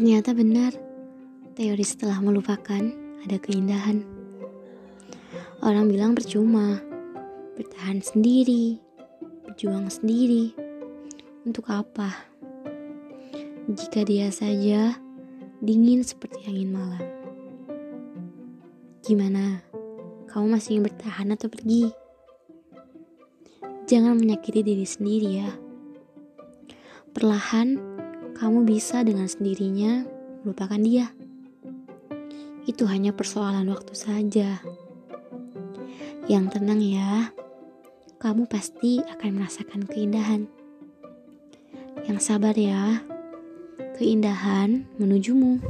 Ternyata benar, teori setelah melupakan ada keindahan. Orang bilang percuma, bertahan sendiri, berjuang sendiri. Untuk apa? Jika dia saja dingin seperti angin malam. Gimana? Kamu masih ingin bertahan atau pergi? Jangan menyakiti diri sendiri ya. Perlahan, kamu bisa dengan sendirinya melupakan dia. Itu hanya persoalan waktu saja. Yang tenang ya, kamu pasti akan merasakan keindahan. Yang sabar ya, keindahan menujumu.